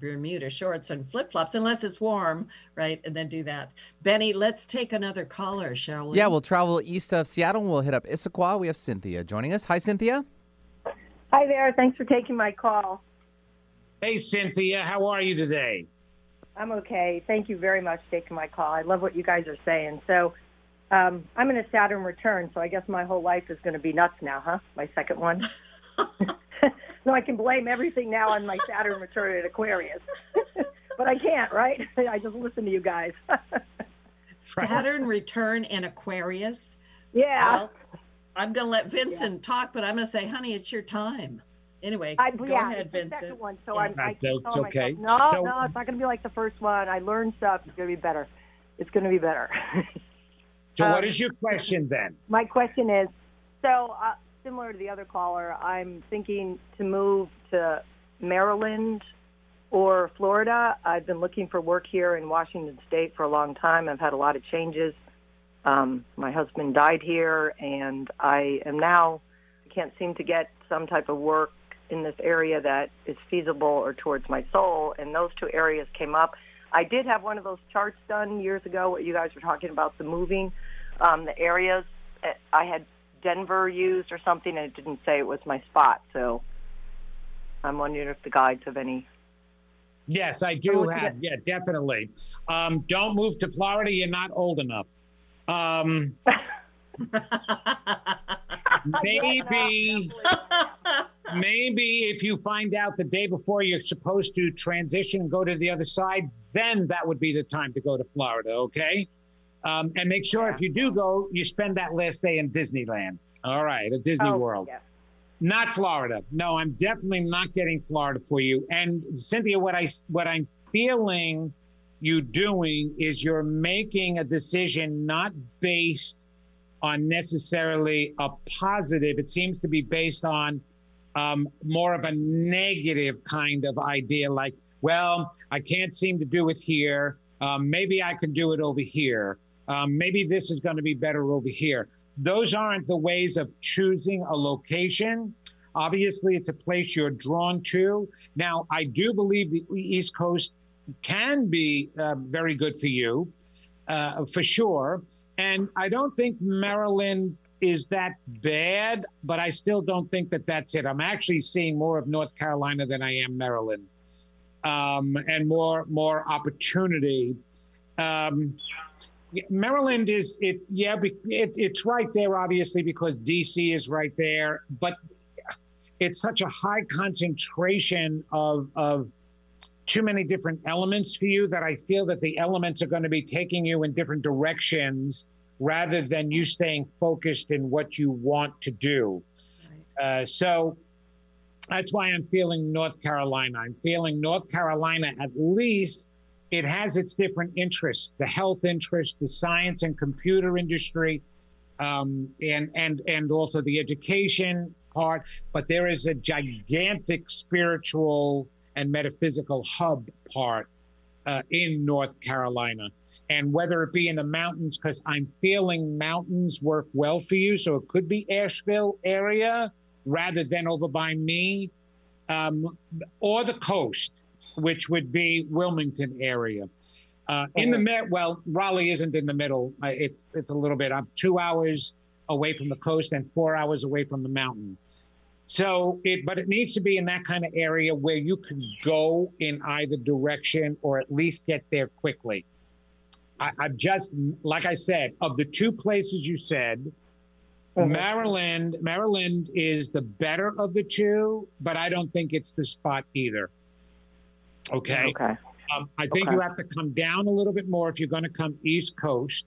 Bermuda shorts and flip flops unless it's warm, right? And then do that. Benny, let's take another caller, shall we? Yeah, we'll travel east of Seattle. and We'll hit up Issaquah. We have Cynthia joining us. Hi, Cynthia. Hi there. Thanks for taking my call. Hey, Cynthia, how are you today? I'm okay. Thank you very much for taking my call. I love what you guys are saying. So, um, I'm in a Saturn return, so I guess my whole life is going to be nuts now, huh? My second one. no, I can blame everything now on my Saturn return at Aquarius. but I can't, right? I just listen to you guys. Saturn return in Aquarius. yeah. Well, I'm going to let Vincent talk, but I'm going to say, honey, it's your time. Anyway, I, go yeah, ahead, Vincent. second one, so Yeah. I'm, I keep telling okay. myself, no, So- no, it's not going to be like the first one. I learned stuff. It's going to be better. It's going to be better. So, what Um, is your question then? My question is, so uh, similar to the other caller, I'm thinking to move to Maryland or Florida. I've been looking for work here in Washington State for a long time. I've had a lot of changes. Um, my husband died here, and I am now I can't seem to get some type of work in this area that is feasible or towards my soul. And those two areas came up. I did have one of those charts done years ago. What you guys were talking about the moving, um, the areas. I had Denver used or something, and it didn't say it was my spot. So I'm wondering if the guides have any Yes, I do would you have. Yeah, definitely. Um, don't move to Florida. You're not old enough. Um, maybe, maybe if you find out the day before you're supposed to transition and go to the other side, then that would be the time to go to Florida. Okay. Um, and make sure if you do go, you spend that last day in Disneyland. All right, at Disney Oh, World. yeah. Not Florida. No, I'm definitely not getting Florida for you. And Cynthia, what I what I'm feeling you doing is you're making a decision not based on necessarily a positive. It seems to be based on um, more of a negative kind of idea, like, well, I can't seem to do it here. Um, maybe I can do it over here. Um, maybe this is going to be better over here those aren't the ways of choosing a location. Obviously, it's a place you're drawn to. Now, I do believe the East Coast can be uh, very good for you, uh, for sure. And I don't think Maryland is that bad, but I still don't think that that's it. I'm actually seeing more of North Carolina than I am Maryland, um, and more more opportunity. Um, Maryland is it yeah it, it's right there obviously because DC is right there but it's such a high concentration of of too many different elements for you that I feel that the elements are going to be taking you in different directions rather than you staying focused in what you want to do. Uh, so that's why I'm feeling North Carolina. I'm feeling North Carolina at least it has its different interests the health interest the science and computer industry um, and and and also the education part but there is a gigantic spiritual and metaphysical hub part uh, in north carolina. And whether it be in the mountains because i'm feeling mountains work well for you so it could be asheville area rather than over by me. Um, or the coast which would be Wilmington area. Uh, in the mid, well, Raleigh isn't in the middle. Uh, it's it's a little bit. I'm two hours away from the coast and four hours away from the mountain. So it, but it needs to be in that kind of area where you can go in either direction or at least get there quickly. I, I've just, like I said, of the two places you said, Maryland, Maryland is the better of the two, but I don't think it's the spot either. Okay. Okay. Um, I think Okay. you have to come down a little bit more if you're going to come East Coast,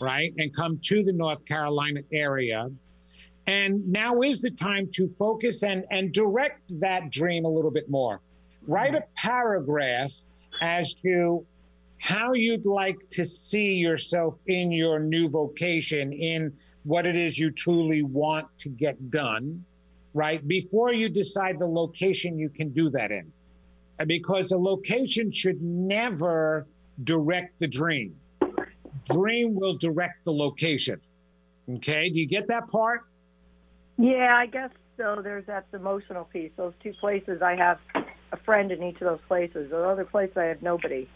right? And come to the North Carolina area. And now is the time to focus and, and direct that dream a little bit more. Write a paragraph as to how you'd like to see yourself in your new vocation, in what it is you truly want to get done, right? Before you decide the location you can do that in because the location should never direct the dream. Dream will direct the location. Okay, do you get that part? Yeah, I guess so. There's that emotional piece. Those two places, I have a friend in each of those places. The other place, I have nobody.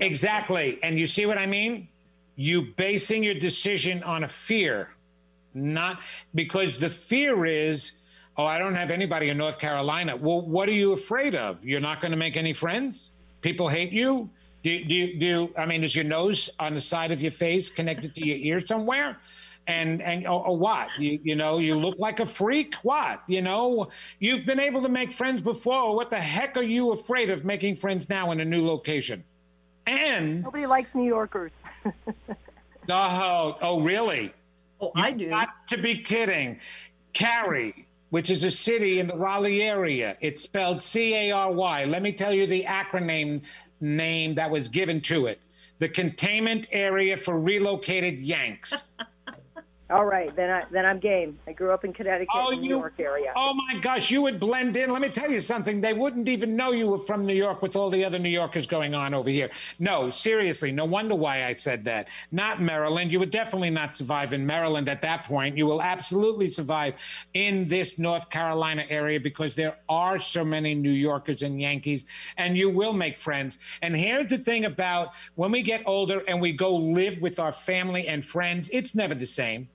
Exactly. And you see what I mean? You basing your decision on a fear, not because the fear is, oh, I don't have anybody in North Carolina. Well, what are you afraid of? You're not going to make any friends? People hate you? Do, do, do I mean, is your nose on the side of your face connected to your ear somewhere? And and or, or what? You you know, you look like a freak. What? You know, you've been able to make friends before. What the heck are you afraid of making friends now in a new location? And Nobody likes New Yorkers. oh, oh, really? Oh, I do. Not to be kidding. Cary, which is a city in the Raleigh area, it's spelled C A R Y. Let me tell you the acronym name that was given to it the Containment Area for Relocated Yanks. All right, then I then I'm game. I grew up in Connecticut, Oh, New you- York area. Oh my gosh, you would blend in. Let me tell you something. They wouldn't even know you were from New York with all the other New Yorkers going on over here. No, seriously, no wonder why I said that. Not Maryland. You would definitely not survive in Maryland at that point. You will absolutely survive in this North Carolina area because there are so many New Yorkers and Yankees, and you will make friends. And here's the thing about when we get older and we go live with our family and friends, it's never the same.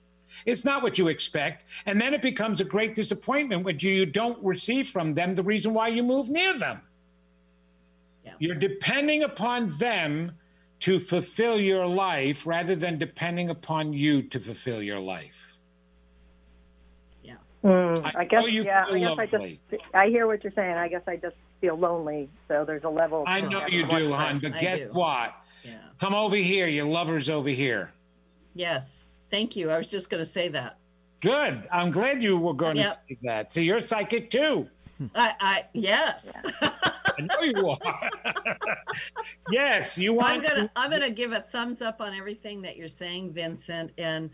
It's not what you expect. And then it becomes a great disappointment when you don't receive from them the reason why you move near them. Yeah. You're depending upon them to fulfill your life rather than depending upon you to fulfill your life. Mm, I I, guess yeah. I guess I just I hear what you're saying. I guess I just feel lonely. So there's a level. Of I know you do, hon, but I guess do. what? Yeah. Come over here. Your lover's over here. Yes. Thank you. I was just going to say that. Good. I'm glad you were going to say that. See, you're psychic too. I, I yes. I know you are. yes, you I'm want. gonna I'm gonna give a thumbs up on everything that you're saying, Vincent. And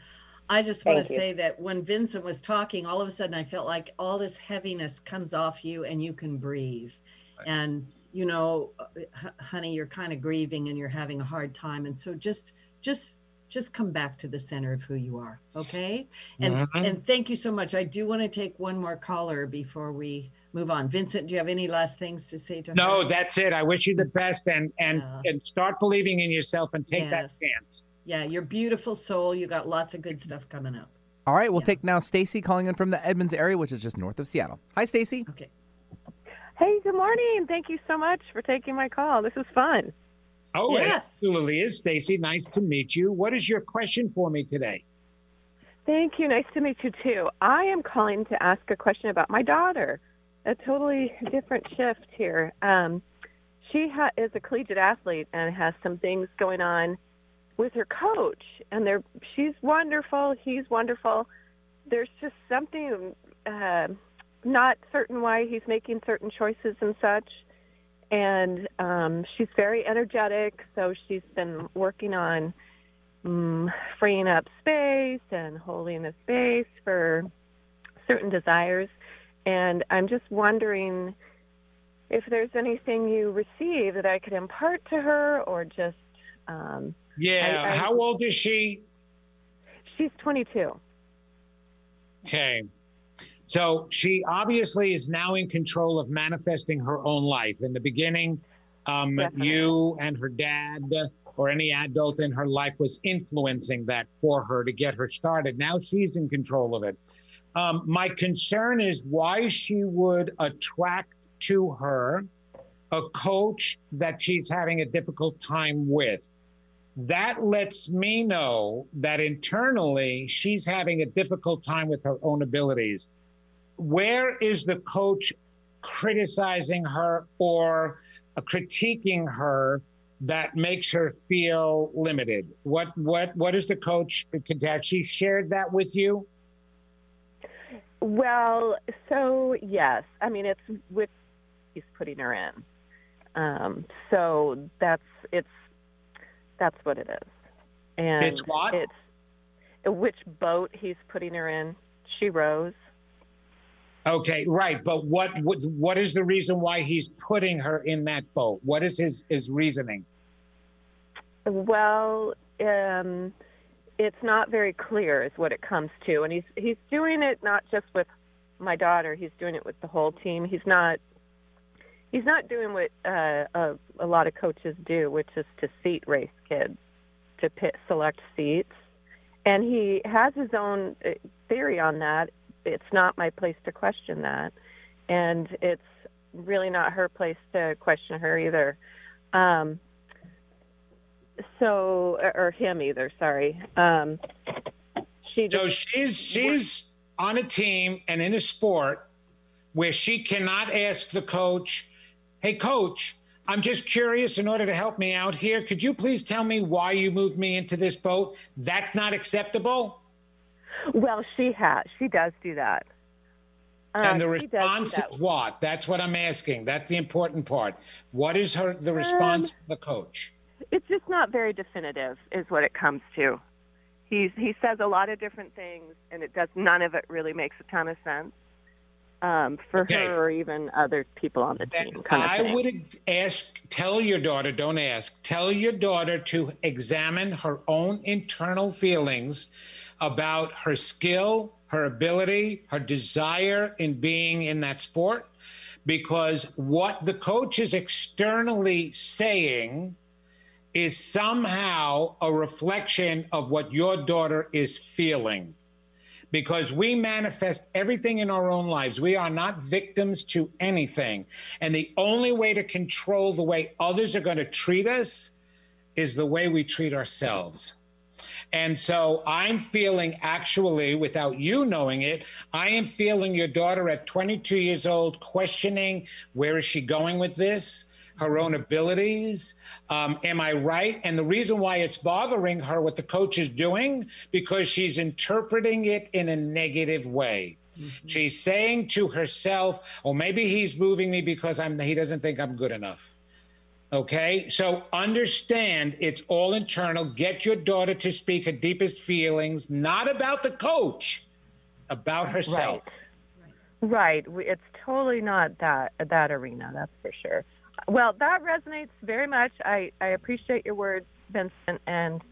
I just want to you. say that when Vincent was talking, all of a sudden I felt like all this heaviness comes off you and you can breathe. And you know, uh, honey, you're kind of grieving and you're having a hard time. And so just just just come back to the center of who you are, okay? And Mhm. and thank you so much. I do want to take one more caller before we move on. Vincent, do you have any last things to say to No, her? that's it. I wish you the best and and Yeah. and start believing in yourself and take that Yes. chance. Yeah, you're beautiful soul. You got lots of good stuff coming up. All right, we'll Yeah. take now Stacy calling in from the Edmonds area, which is just north of Seattle. Hi, Stacy. Okay. Hey, good morning. Thank you so much for taking my call. This is fun. Oh, it Yes. absolutely is, Stacy. Nice to meet you. What is your question for me today? Thank you. Nice to meet you too. I am calling to ask a question about my daughter. A totally different shift here. Um, she ha- is a collegiate athlete and has some things going on with her coach, and they're she's wonderful. He's wonderful. There's just something uh, not certain why he's making certain choices and such. And um, she's very energetic, so she's been working on um, freeing up space and holding the space for certain desires. And I'm just wondering if there's anything you receive that I could impart to her or just, um, Yeah. I- I- How old is she? she's 22. Okay. So she obviously is now in control of manifesting her own life. In the beginning, um, you and her dad or any adult in her life was influencing that for her to get her started. Now she's in control of it. Um, my concern is why she would attract to her a coach that she's having a difficult time with that lets me know that internally she's having a difficult time with her own abilities. Where is the coach criticizing her or uh, critiquing her that makes her feel limited? What what what is the coach? Has she shared that with you? Well, so yes, I mean it's with he's putting her in. Um, so that's it's that's what it is. And It's what? It's which boat he's putting her in. She rows. Okay, right. But what what what is the reason why he's putting her in that boat? What is his his reasoning? Well, um, it's not very clear, is what it comes to, and he's he's doing it not just with my daughter. He's doing it with the whole team. He's not he's not doing what uh, a, a lot of coaches do, which is to seat race kids to pit, select seats, and he has his own uh, theory on that. It's not my place to question that, and it's really not her place to question her either. Um, so or- him either sorry um she So she's she's on a team and in a sport where she cannot ask the coach, "Hey coach, I'm just curious in order to help me out here, could you please tell me why you moved me into this boat?" That's not acceptable. Well she has she does do that Uh, and the do response that. is what? That's what I'm asking. That's the important part. What is her the response Um, the coach? it's just not very definitive is what it comes to he's he says a lot of different things and it does none of it really makes a ton of sense um, for Okay. her or even other people on the Then team kind of I would ask, tell your daughter, don't ask, tell your daughter to examine her own internal feelings about her skill, her ability, her desire in being in that sport. Because what the coach is externally saying is somehow a reflection of what your daughter is feeling. because we manifest everything in our own lives. We are not victims to anything. And the only way to control the way others are going to treat us is the way we treat ourselves. And so I'm feeling actually, without you knowing it, I am feeling your daughter at 22 years old questioning where is she going with this? her own abilities. Um, am I right? And the reason why it's bothering her what the coach is doing because she's interpreting it in a negative way. Mm-hmm. She's saying to herself, "Oh, maybe he's moving me because I'm he doesn't think I'm good enough." Okay, so understand it's all internal. Get your daughter to speak her deepest feelings, not about the coach, about herself. Right. right. It's totally not that that arena. That's for sure. Well, that resonates very much. I, I appreciate your words, Vincent, and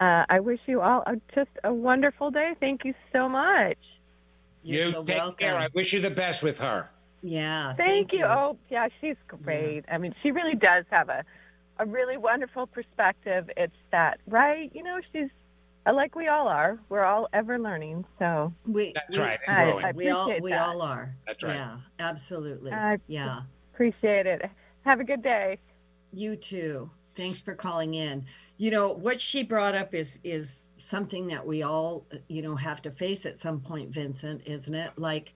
uh, I wish you all a, just a wonderful day. Thank you so much. You're you so take welcome. care. I wish you the best with her. Yeah. Thank, thank you. you. Oh, yeah, she's great. Yeah. I mean, she really does have a, a really wonderful perspective. It's that, right? You know, she's uh, like we all are. We're all ever learning. So we, that's we, right. I, I we all we that. all are. That's right. Yeah, absolutely. I yeah. Appreciate it. Have a good day. You too. Thanks for calling in. You know, what she brought up is is something that we all, you know, have to face at some point, Vincent, isn't it? Like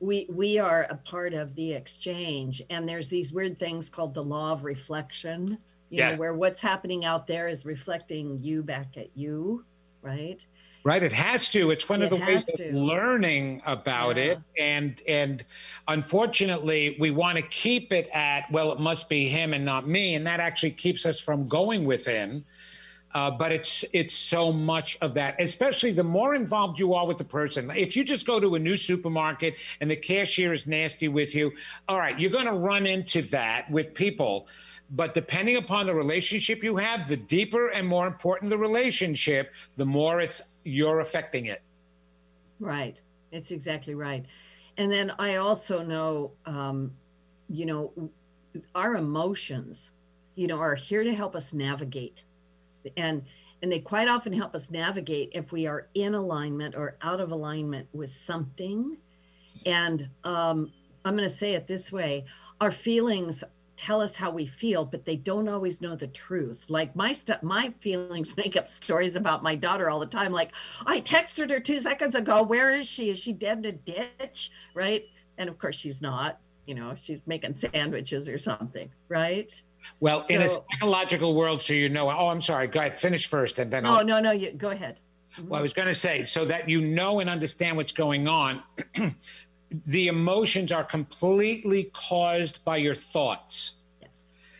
we we are a part of the exchange and there's these weird things called the law of reflection, you yes. know, where what's happening out there is reflecting you back at you, right? Right, it has to. It's one it of the ways to. of learning about yeah. it, and and unfortunately, we want to keep it at well, it must be him and not me, and that actually keeps us from going within. Uh, but it's it's so much of that, especially the more involved you are with the person. If you just go to a new supermarket and the cashier is nasty with you, all right, you're going to run into that with people. But depending upon the relationship you have, the deeper and more important the relationship, the more it's you're affecting it. Right. It's exactly right. And then I also know, um, you know, our emotions, you know, are here to help us navigate. And and they quite often help us navigate if we are in alignment or out of alignment with something. And um, I'm going to say it this way: our feelings tell us how we feel, but they don't always know the truth. Like my stuff, my feelings make up stories about my daughter all the time. Like I texted her two seconds ago. Where is she? Is she dead in a ditch? Right? And of course she's not. You know, she's making sandwiches or something. Right? Well, in a psychological world, so you know. Oh, I'm sorry. Go ahead. Finish first, and then. Oh I'll... no, no. You go ahead. Well, I was going to say so that you know and understand what's going on. the emotions are completely caused by your thoughts.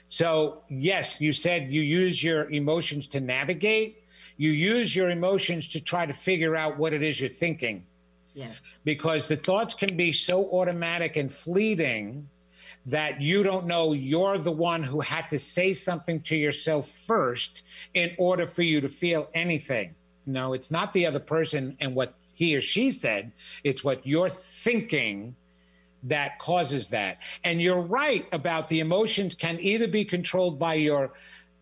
So, yes, you said you use your emotions to navigate. You use your emotions to try to figure out what it is you're thinking. Yes. Because the thoughts can be so automatic and fleeting that you don't know you're the one who had to say something to yourself first in order for you to feel anything. No, it's not the other person and what he or she said, it's what you're thinking that causes that. And you're right about the emotions can either be controlled by your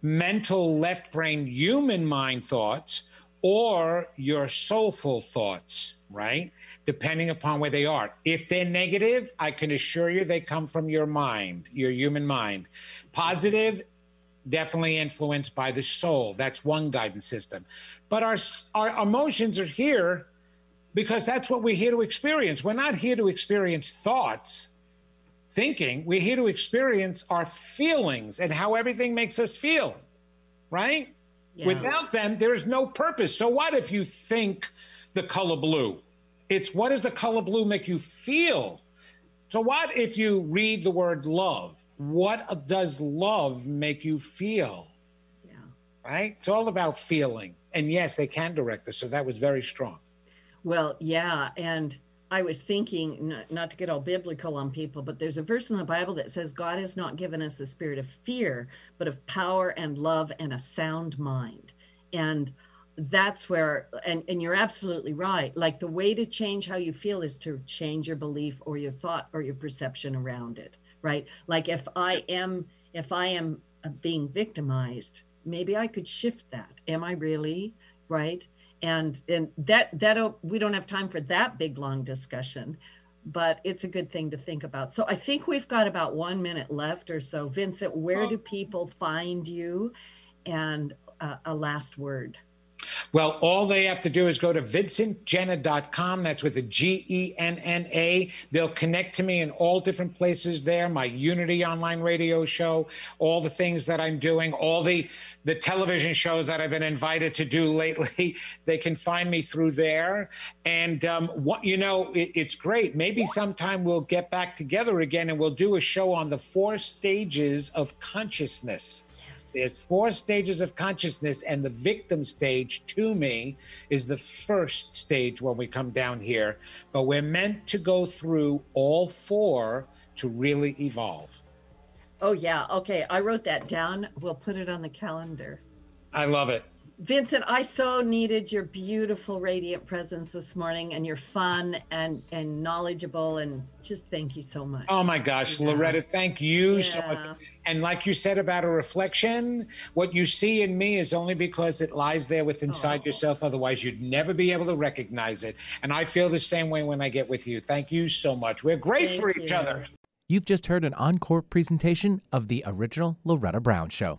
mental left brain human mind thoughts or your soulful thoughts, right? Depending upon where they are. If they're negative, I can assure you they come from your mind, your human mind. Positive, definitely influenced by the soul. That's one guidance system. But our, our emotions are here because that's what we're here to experience. We're not here to experience thoughts, thinking. We're here to experience our feelings and how everything makes us feel, right? Yeah. Without them, there is no purpose. So, what if you think the color blue? It's what does the color blue make you feel? So, what if you read the word love? What does love make you feel? Yeah. Right? It's all about feeling. And yes, they can direct us. So, that was very strong. Well, yeah. And I was thinking, not to get all biblical on people, but there's a verse in the Bible that says God has not given us the spirit of fear, but of power and love and a sound mind. And that's where, and, and you're absolutely right. Like the way to change how you feel is to change your belief or your thought or your perception around it, right? Like if I am, if I am uh, being victimized, maybe I could shift that. Am I really? Right? and and that that we don't have time for that big long discussion but it's a good thing to think about so i think we've got about one minute left or so vincent where do people find you and uh, a last word well, all they have to do is go to vincentgenna.com. That's with a G E N N A. They'll connect to me in all different places there. My Unity online radio show, all the things that I'm doing, all the the television shows that I've been invited to do lately. They can find me through there. And um, what you know, it, it's great. Maybe sometime we'll get back together again and we'll do a show on the four stages of consciousness there's four stages of consciousness, and the victim stage to me is the first stage when we come down here. But we're meant to go through all four to really evolve. Oh, yeah. Okay. I wrote that down. We'll put it on the calendar. I love it. Vincent, I so needed your beautiful, radiant presence this morning, and you're fun and and knowledgeable, and just thank you so much. Oh my gosh, yeah. Loretta, thank you yeah. so much. And like you said about a reflection, what you see in me is only because it lies there within inside oh. yourself. Otherwise, you'd never be able to recognize it. And I feel the same way when I get with you. Thank you so much. We're great thank for each you. other. You've just heard an encore presentation of the original Loretta Brown Show.